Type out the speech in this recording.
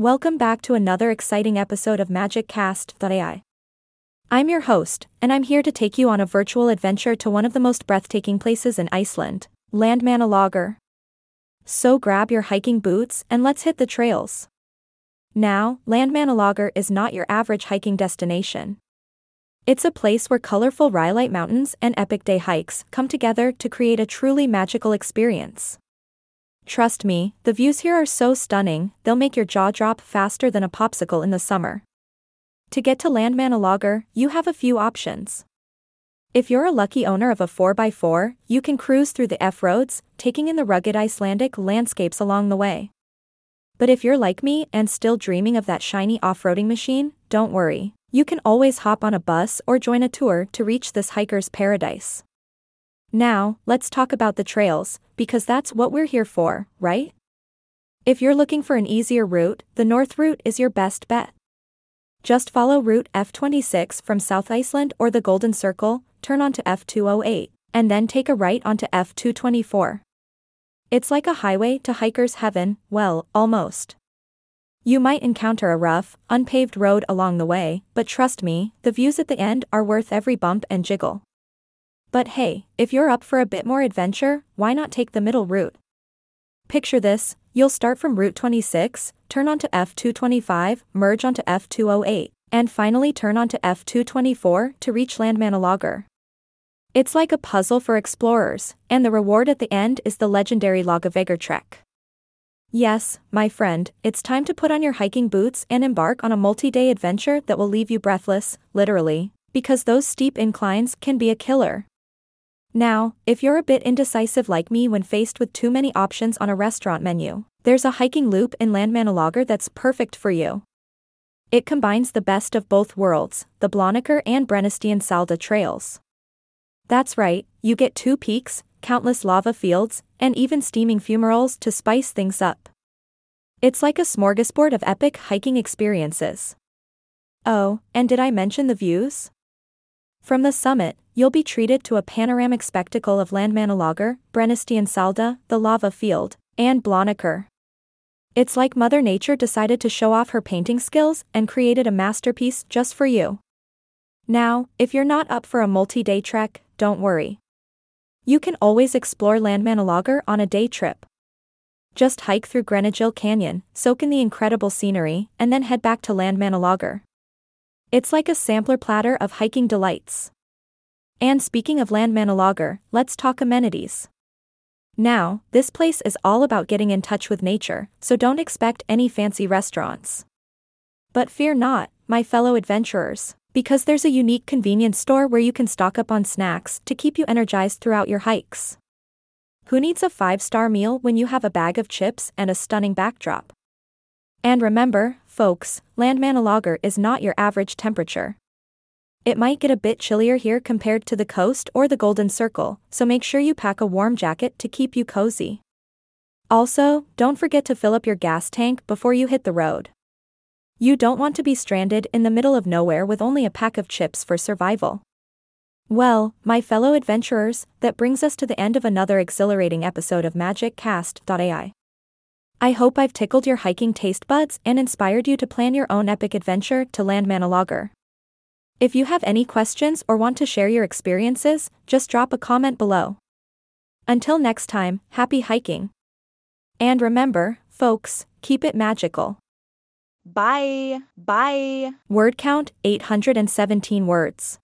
Welcome back to another exciting episode of MagicCast.ai. I'm your host, and I'm here to take you on a virtual adventure to one of the most breathtaking places in Iceland, Landmannalaugar. So grab your hiking boots and let's hit the trails. Now, Landmannalaugar is not your average hiking destination. It's a place where colorful Rhyolite Mountains and epic day hikes come together to create a truly magical experience. Trust me, the views here are so stunning, they'll make your jaw drop faster than a popsicle in the summer. To get to Landmannalaugar, you have a few options. If you're a lucky owner of a 4x4, you can cruise through the F roads, taking in the rugged Icelandic landscapes along the way. But if you're like me and still dreaming of that shiny off roading machine, don't worry. You can always hop on a bus or join a tour to reach this hiker's paradise. Now, let's talk about the trails, because that's what we're here for, right? If you're looking for an easier route, the north route is your best bet. Just follow Route F26 from South Iceland or the Golden Circle, turn onto F208, and then take a right onto F224. It's like a highway to hiker's heaven, well, almost. You might encounter a rough, unpaved road along the way, but trust me, the views at the end are worth every bump and jiggle. But hey, if you're up for a bit more adventure, why not take the middle route? Picture this you'll start from Route 26, turn onto F225, merge onto F208, and finally turn onto F224 to reach Landmannalaugar. It's like a puzzle for explorers, and the reward at the end is the legendary Laugavegur trek. Yes, my friend, it's time to put on your hiking boots and embark on a multi day adventure that will leave you breathless, literally, because those steep inclines can be a killer. Now, if you're a bit indecisive like me when faced with too many options on a restaurant menu, there's a hiking loop in Landmannalaugar that's perfect for you. It combines the best of both worlds, the Blóðnakkur and Brennistein-Salda trails. That's right, you get two peaks, countless lava fields, and even steaming fumaroles to spice things up. It's like a smorgasbord of epic hiking experiences. Oh, and did I mention the views? From the summit, you'll be treated to a panoramic spectacle of Landmannalaugar, Brennistein-Salda, the lava field, and Blonaker. It's like Mother Nature decided to show off her painting skills and created a masterpiece just for you. Now, if you're not up for a multi day trek, don't worry. You can always explore Landmannalaugar on a day trip. Just hike through Grænagil Canyon, soak in the incredible scenery, and then head back to Landmannalaugar. It's like a sampler platter of hiking delights. And speaking of Landmannalaugar, let's talk amenities. Now, this place is all about getting in touch with nature, so don't expect any fancy restaurants. But fear not, my fellow adventurers, because there's a unique convenience store where you can stock up on snacks to keep you energized throughout your hikes. Who needs a five star meal when you have a bag of chips and a stunning backdrop? And remember, folks, Landmannalaugar is not your average temperature. It might get a bit chillier here compared to the coast or the Golden Circle, so make sure you pack a warm jacket to keep you cozy. Also, don't forget to fill up your gas tank before you hit the road. You don't want to be stranded in the middle of nowhere with only a pack of chips for survival. Well, my fellow adventurers, that brings us to the end of another exhilarating episode of MagicCast.ai. I hope I've tickled your hiking taste buds and inspired you to plan your own epic adventure to Landmannalaugar. If you have any questions or want to share your experiences, just drop a comment below. Until next time, happy hiking. And remember, folks, keep it magical. Bye. Bye. Word count 817 words.